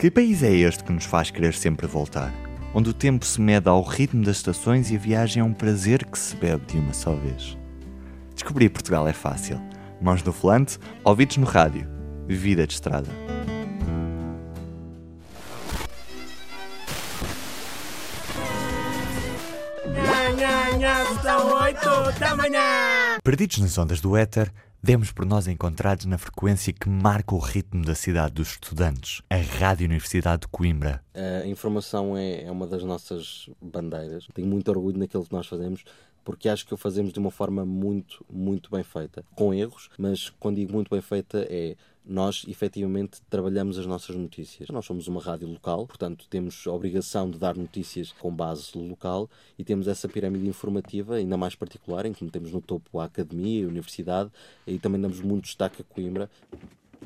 Que país é este que nos faz querer sempre voltar? Onde o tempo se mede ao ritmo das estações e a viagem é um prazer que se bebe de uma só vez. Descobrir Portugal é fácil. Mãos no volante, ouvidos no rádio. Vida de estrada. Perdidos nas ondas do éter, demos por nós encontrados na frequência que marca o ritmo da cidade dos estudantes, a Rádio Universidade de Coimbra. A informação é, é uma das nossas bandeiras. Tenho muito orgulho naquilo que nós fazemos, porque acho que o fazemos de uma forma muito, muito bem feita. Com erros, mas quando digo muito bem feita é nós efetivamente trabalhamos as nossas notícias. Nós somos uma rádio local, portanto temos a obrigação de dar notícias com base local e temos essa pirâmide informativa, ainda mais particular, em que temos no topo a academia, a universidade, e também damos muito destaque a Coimbra.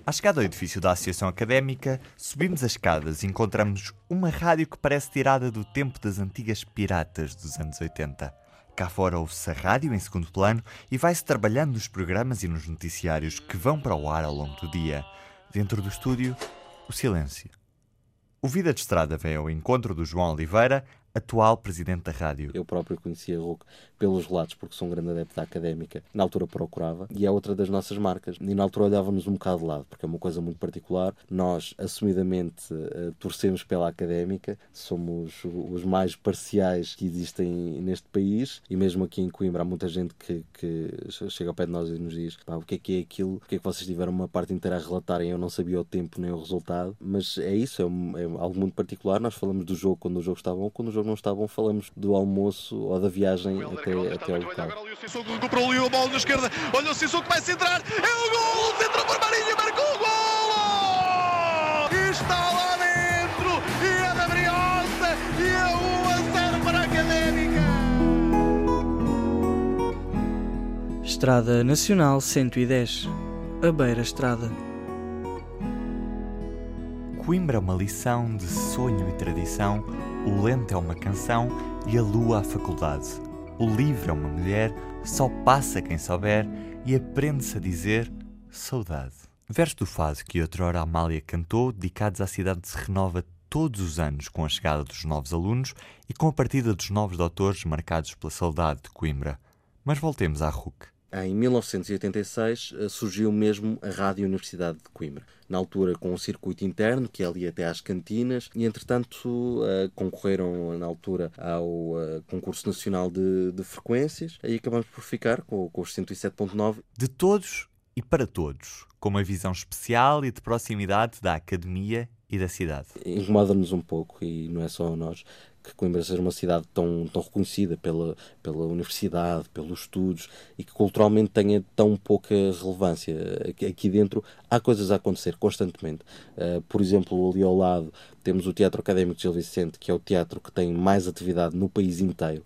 À chegada ao edifício da Associação Académica, subimos as escadas e encontramos uma rádio que parece tirada do tempo das antigas piratas dos anos 80. Cá fora ouve-se a rádio em segundo plano e vai-se trabalhando nos programas e nos noticiários que vão para o ar ao longo do dia. Dentro do estúdio, o silêncio. O Vida de Estrada vem ao encontro do João Oliveira, atual presidente da rádio. Eu próprio conhecia RUC pelos relatos, porque sou um grande adepto da académica. Na altura procurava, e é outra das nossas marcas. E na altura olhávamos um bocado de lado, porque é uma coisa muito particular. Nós, assumidamente, uh, torcemos pela académica, somos os mais parciais que existem neste país, e mesmo aqui em Coimbra há muita gente que, que chega ao pé de nós e nos diz o que é que é aquilo, o que é que vocês tiveram uma parte inteira a relatarem, eu não sabia o tempo nem o resultado, mas é isso, é, um, é algo muito particular. Nós falamos do jogo quando o jogo está bom, quando o jogo não está bom, falamos do almoço ou da viagem até, até ao local. Olha o Sissoko recuperou ali a bola na esquerda. Olha o Sissoko vai centrar. É o gol! Centrou para Marinho, marcou o gol! Está lá dentro! E é da Briosa! E é 1 a 0 para a Académica! Estrada Nacional 110. A Beira Estrada. Coimbra é uma lição de sonho e tradição, o lento é uma canção e a lua a faculdade. O livro é uma mulher, só passa quem souber e aprende-se a dizer saudade. Verso do fado que outrora Amália cantou, dedicados à cidade se renova todos os anos com a chegada dos novos alunos e com a partida dos novos doutores marcados pela saudade de Coimbra. Mas voltemos à RUC. Em 1986 eh, surgiu mesmo a Rádio Universidade de Coimbra. Na altura com um circuito interno, que é ali até às cantinas, e entretanto eh, concorreram na altura ao eh, concurso nacional de, de frequências, aí acabamos por ficar com, com os 107.9. De todos e para todos, com uma visão especial e de proximidade da academia e da cidade. Incomoda-nos um pouco, e não é só a nós, que Coimbra seja uma cidade tão, tão reconhecida pela, pela universidade, pelos estudos e que culturalmente tenha tão pouca relevância. Aqui, aqui dentro há coisas a acontecer constantemente. Uh, por exemplo, ali ao lado temos o Teatro Académico de Gil Vicente, que é o teatro que tem mais atividade no país inteiro.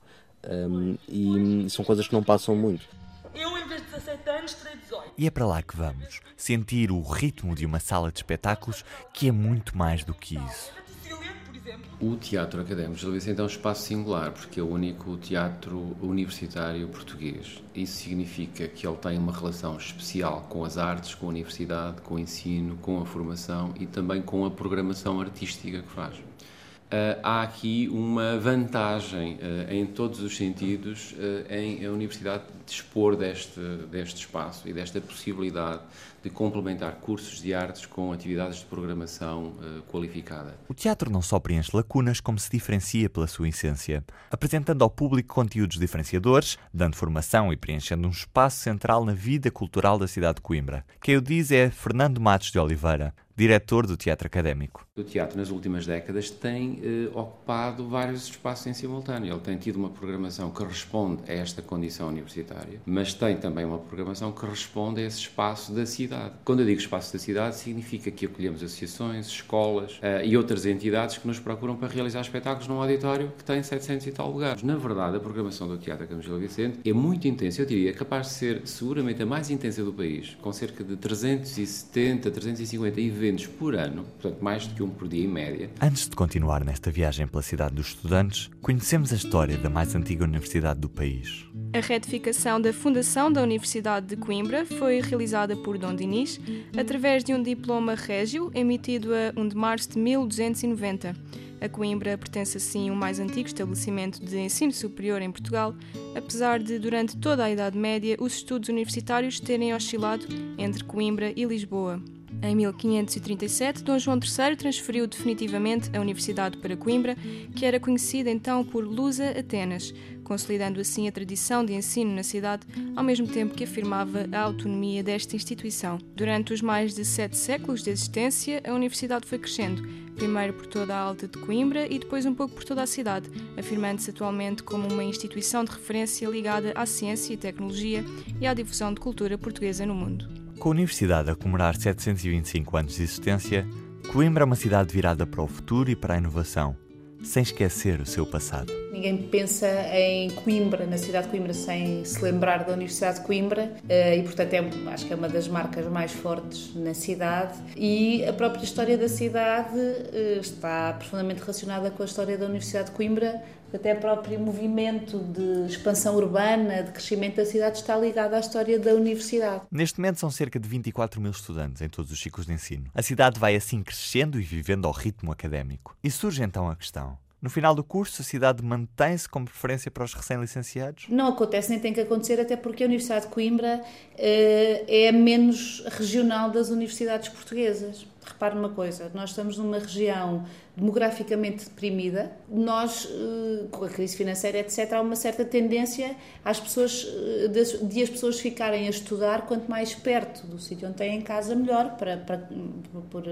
Um, e são coisas que não passam muito. Eu, em vez de 17 anos, terei 18. E é para lá que vamos. Sentir o ritmo de uma sala de espetáculos que é muito mais do que isso. O Teatro Académico de Vicente é um espaço singular, porque é o único teatro universitário português. Isso significa que ele tem uma relação especial com as artes, com a universidade, com o ensino, com a formação e também com a programação artística que faz. Uh, há aqui uma vantagem uh, em todos os sentidos uh, em a Universidade dispor deste, deste espaço e desta possibilidade de complementar cursos de artes com atividades de programação qualificada. O teatro não só preenche lacunas, como se diferencia pela sua essência, apresentando ao público conteúdos diferenciadores, dando formação e preenchendo um espaço central na vida cultural da cidade de Coimbra. Quem o diz é Fernando Matos de Oliveira, diretor do Teatro Académico. O teatro, nas últimas décadas, tem eh, ocupado vários espaços em simultâneo. Ele tem tido uma programação que responde a esta condição universitária, mas tem também uma programação que responde a esse espaço da cidade. Quando eu digo espaço da cidade, significa que acolhemos associações, escolas eh, e outras entidades que nos procuram para realizar espetáculos num auditório que tem 700 e tal lugares. Na verdade, a programação do Teatro Gil Vicente é muito intensa, eu diria, capaz de ser seguramente a mais intensa do país, com cerca de 370, 350 eventos eventos por ano, portanto mais do que um por dia em média. Antes de continuar nesta viagem pela cidade dos estudantes, conhecemos a história da mais antiga universidade do país. A retificação da fundação da Universidade de Coimbra foi realizada por Dom Dinis através de um diploma régio emitido a 1 de março de 1290. A Coimbra pertence assim ao mais antigo estabelecimento de ensino superior em Portugal, apesar de, durante toda a Idade Média, os estudos universitários terem oscilado entre Coimbra e Lisboa. Em 1537, Dom João III transferiu definitivamente a universidade para Coimbra, que era conhecida então por Lusa Atenas, consolidando assim a tradição de ensino na cidade, ao mesmo tempo que afirmava a autonomia desta instituição. Durante os mais de sete séculos de existência, a universidade foi crescendo, primeiro por toda a Alta de Coimbra e depois um pouco por toda a cidade, afirmando-se atualmente como uma instituição de referência ligada à ciência e tecnologia e à difusão de cultura portuguesa no mundo. Com a universidade a comemorar 725 anos de existência, Coimbra é uma cidade virada para o futuro e para a inovação, sem esquecer o seu passado. Ninguém pensa em Coimbra, na cidade de Coimbra, sem se lembrar da Universidade de Coimbra eh, e, portanto, é, acho que é uma das marcas mais fortes na cidade. E a própria história da cidade eh, está profundamente relacionada com a história da Universidade de Coimbra, até o próprio movimento de expansão urbana, de crescimento da cidade, está ligado à história da universidade. Neste momento são cerca de 24 mil estudantes em todos os ciclos de ensino. A cidade vai assim crescendo e vivendo ao ritmo académico. E surge então a questão: no final do curso, a cidade mantém-se como preferência para os recém-licenciados? Não acontece, nem tem que acontecer, até porque a Universidade de Coimbra eh, é a menos regional das universidades portuguesas. Repare uma coisa, nós estamos numa região demograficamente deprimida, nós, eh, com a crise financeira, etc., há uma certa tendência às pessoas, eh, de, as pessoas ficarem a estudar quanto mais perto do sítio onde têm casa, melhor, para, para, por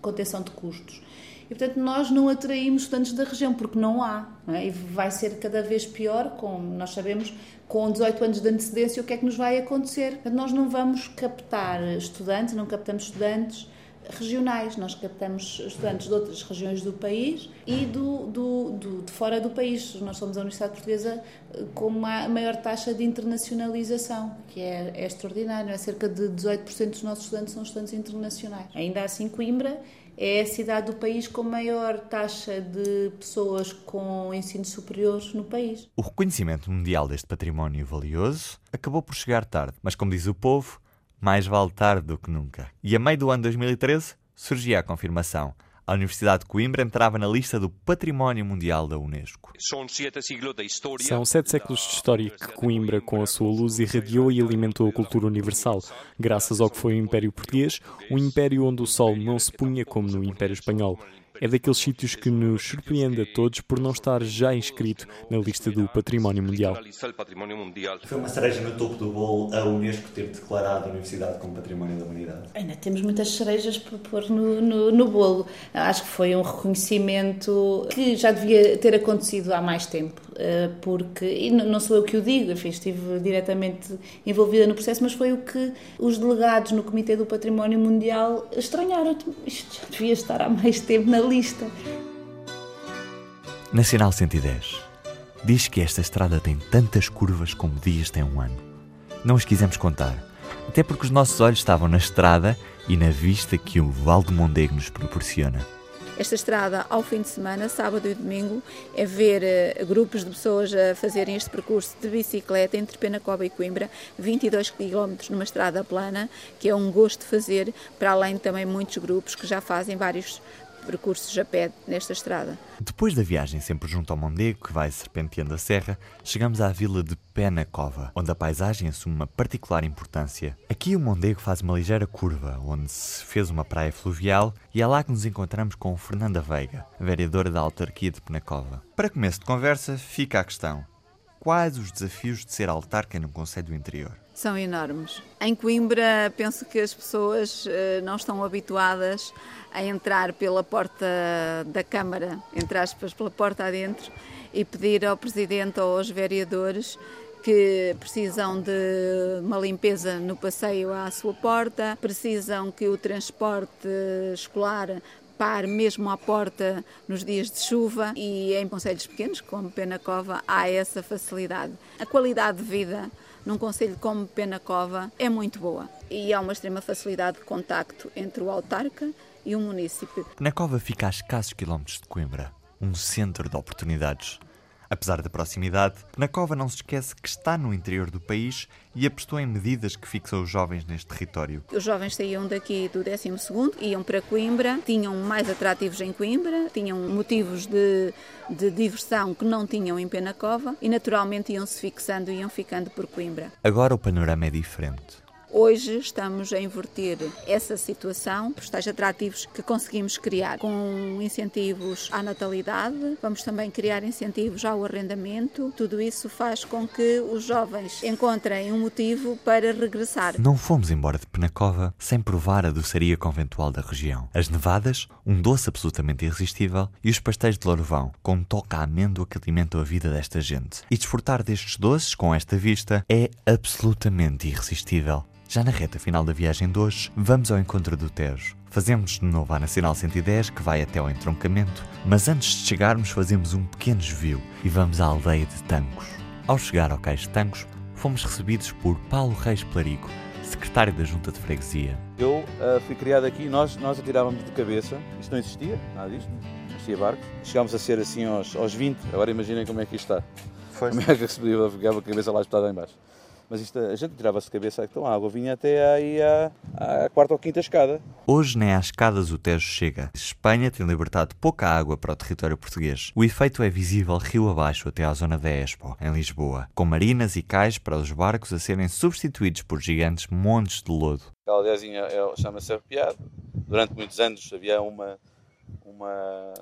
contenção de custos. E, portanto, nós não atraímos estudantes da região, porque não há. Não é? E vai ser cada vez pior, com, nós sabemos, com 18 anos de antecedência, o que é que nos vai acontecer. Portanto, nós não vamos captar estudantes, não captamos estudantes regionais, nós captamos estudantes de outras regiões do país e do, do, do, de fora do país. Nós somos a Universidade Portuguesa eh, com uma maior taxa de internacionalização, que é, é extraordinário. É cerca de 18% dos nossos estudantes são estudantes internacionais. Ainda assim, Coimbra é a cidade do país com maior taxa de pessoas com ensino superior no país. O reconhecimento mundial deste património valioso acabou por chegar tarde, mas como diz o povo, mais vale tarde do que nunca. E a meio do ano 2013 surgia a confirmação a Universidade de Coimbra entrava na lista do Património Mundial da Unesco. São sete séculos de história que Coimbra, com a sua luz, irradiou e alimentou a cultura universal, graças ao que foi o Império Português, um império onde o sol não se punha como no Império Espanhol é daqueles sítios que nos surpreende a todos por não estar já inscrito na lista do Património Mundial. Foi uma cereja no topo do bolo a Unesco ter declarado a Universidade como Património da Humanidade. Ainda temos muitas cerejas para pôr no, no, no bolo. Acho que foi um reconhecimento que já devia ter acontecido há mais tempo, porque, e não sou eu que o digo, enfim, estive diretamente envolvida no processo, mas foi o que os delegados no Comitê do Património Mundial estranharam. Isto já devia estar há mais tempo na lista. Nacional 110 diz que esta estrada tem tantas curvas como dias tem um ano. Não os quisemos contar, até porque os nossos olhos estavam na estrada e na vista que o Val do Mondego nos proporciona. Esta estrada, ao fim de semana, sábado e domingo, é ver uh, grupos de pessoas a fazerem este percurso de bicicleta entre Penacova e Coimbra, 22 km numa estrada plana, que é um gosto de fazer, para além também muitos grupos que já fazem vários percursos a pé nesta estrada. Depois da viagem sempre junto ao Mondego, que vai serpenteando a serra, chegamos à vila de Pé na Cova, onde a paisagem assume uma particular importância. Aqui o Mondego faz uma ligeira curva, onde se fez uma praia fluvial e é lá que nos encontramos com Fernanda Veiga, vereadora da autarquia de Penacova. Para começo de conversa, fica a questão. Quais os desafios de ser autarca num conselho do interior? São enormes. Em Coimbra, penso que as pessoas eh, não estão habituadas a entrar pela porta da Câmara, entre aspas, pela porta adentro, e pedir ao Presidente ou aos vereadores que precisam de uma limpeza no passeio à sua porta, precisam que o transporte escolar par mesmo à porta nos dias de chuva e em conselhos pequenos, como Penacova, há essa facilidade. A qualidade de vida num conselho como Penacova é muito boa e há uma extrema facilidade de contacto entre o autarca e o município. Penacova fica a escassos quilómetros de Coimbra, um centro de oportunidades. Apesar da proximidade, Penacova não se esquece que está no interior do país e apostou em medidas que fixam os jovens neste território. Os jovens saíam daqui do 12º, iam para Coimbra, tinham mais atrativos em Coimbra, tinham motivos de, de diversão que não tinham em Penacova e naturalmente iam-se fixando e iam ficando por Coimbra. Agora o panorama é diferente. Hoje estamos a inverter essa situação, os tais atrativos que conseguimos criar com incentivos à natalidade, vamos também criar incentivos ao arrendamento. Tudo isso faz com que os jovens encontrem um motivo para regressar. Não fomos embora de Penacova sem provar a doçaria conventual da região. As nevadas, um doce absolutamente irresistível, e os pastéis de Lourovão, com toque à amêndoa que alimentam a vida desta gente. E desfrutar destes doces com esta vista é absolutamente irresistível. Já na reta final da viagem de hoje, vamos ao encontro do Tejo. Fazemos de novo a Nacional 110, que vai até ao entroncamento, mas antes de chegarmos fazemos um pequeno desvio e vamos à aldeia de Tancos. Ao chegar ao cais de Tancos, fomos recebidos por Paulo Reis Plarico, secretário da Junta de Freguesia. Eu uh, fui criado aqui, nós, nós atirávamos de cabeça, isto não existia, nada disto, não existia barco. Chegámos a ser assim aos, aos 20, agora imaginem como é que isto está. Foi. Como é que se podia ficar a cabeça lá espetada em baixo. Mas isto, a gente tirava-se de cabeça, então a água vinha até aí à, à, quarta ou quinta escada. Hoje nem às escadas o Tejo chega. Espanha tem libertado pouca água para o território português. O efeito é visível rio abaixo até à zona da Expo, em Lisboa, com marinas e cais para os barcos a serem substituídos por gigantes montes de lodo. A aldeiazinha é, chama-se Arrepiado. Durante muitos anos havia uma, uma,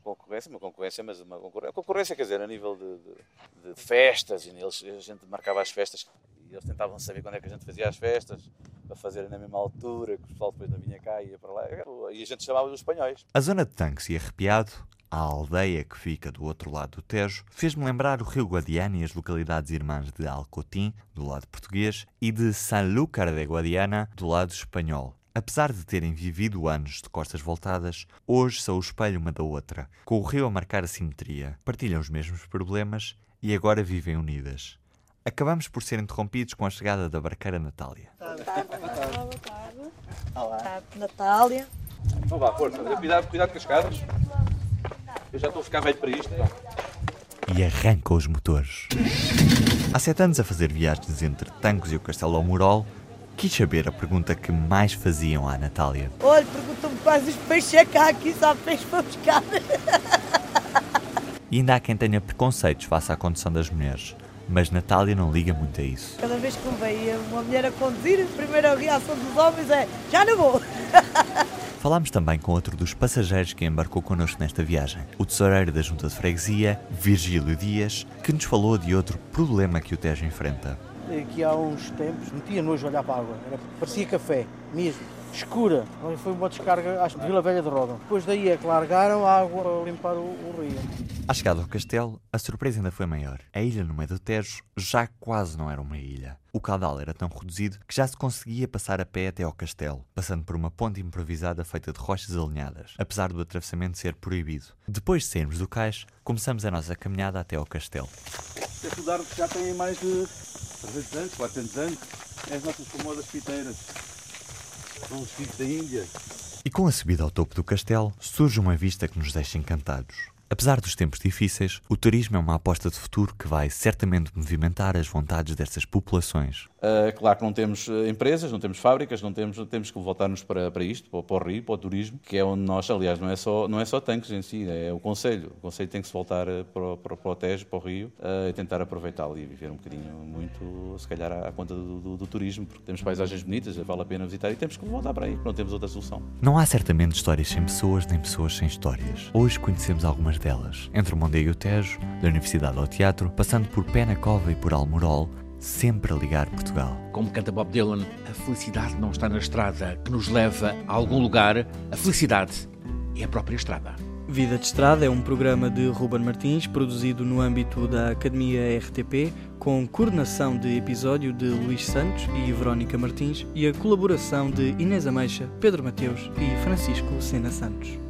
concorrência, uma concorrência, mas uma concorrência, concorrência quer dizer, a nível de, de, de festas, e a gente marcava as festas e eles tentavam saber quando é que a gente fazia as festas, para fazerem na mesma altura, que o pessoal depois não vinha cá e ia para lá, e a gente chamava os espanhóis. A zona de Tanques e Arrepiado, a aldeia que fica do outro lado do Tejo, fez-me lembrar o rio Guadiana e as localidades irmãs de Alcotim, do lado português, e de Sanlúcar de Guadiana, do lado espanhol. Apesar de terem vivido anos de costas voltadas, hoje são o espelho uma da outra, com o rio a marcar a simetria. Partilham os mesmos problemas e agora vivem unidas. Acabamos por ser interrompidos com a chegada da barqueira Natália. Boa tarde. Boa tarde. Olá. Natália. Então vá, força. Cuidado, cuidado com as escadas. Eu já estou a ficar velho para isto. Então. E arranca os motores. Há sete anos a fazer viagens entre Tancos e o Castelo Almorol, Quis saber a pergunta que mais faziam à Natália. Olha, perguntam-me quais os peixes é cá, aqui só peixe para buscar. E ainda há quem tenha preconceitos face à condução das mulheres. Mas Natália não liga muito a isso. Cada vez que vem uma mulher a conduzir, a primeira reação dos homens é: já não vou. Falámos também com outro dos passageiros que embarcou connosco nesta viagem, o tesoureiro da Junta de Freguesia, Virgílio Dias, que nos falou de outro problema que o Tejo enfrenta que há uns tempos metia nojo olhar para a água. Era, parecia café, mesmo. Escura. Foi uma descarga, acho que Vila Velha de Rodão. Depois daí é que largaram a água para limpar o, o rio. À chegada ao castelo, a surpresa ainda foi maior. A ilha no meio do Tejo já quase não era uma ilha. O caudal era tão reduzido que já se conseguia passar a pé até ao castelo, passando por uma ponte improvisada feita de rochas alinhadas, apesar do atravessamento ser proibido. Depois de sairmos do cais, começamos a nossa caminhada até ao castelo. Estes árvores já têm mais de 300 anos, 400 anos. É as nossas famosas piteiras. São os filhos da Índia. E com a subida ao topo do castelo, surge uma vista que nos deixa encantados. Apesar dos tempos difíceis, o turismo é uma aposta de futuro que vai certamente movimentar as vontades dessas populações. Uh, claro que não temos eh, empresas, não temos fábricas, não temos, temos que voltar-nos para, para isto, para, para, o Rio, para o turismo, que é onde nós, aliás, não é só, não é só tanques em si, é o Conselho. O Conselho tem que se voltar eh, para, para, para o Tejo, para o Rio, e tentar aproveitá-lo e viver um bocadinho muito, se calhar, à, à conta do, do, do, turismo, porque temos paisagens bonitas, vale a pena visitar e temos que voltar para aí, não temos outra solução. Não há certamente histórias sem pessoas, nem pessoas sem histórias. Hoje conhecemos algumas delas, entre o Mondego e o Tejo, da Universidade ao Teatro, passando por Pena Cova e por Almorol, sempre a ligar Portugal. Como canta Bob Dylan, a felicidade não está na estrada que nos leva a algum lugar, a felicidade é a própria estrada. Vida de Estrada é um programa de Ruben Martins, produzido no âmbito da Academia RTP, com coordenação de episódio de Luís Santos e Verónica Martins e a colaboração de Inês Ameixa, Pedro Mateus e Francisco Sena Santos.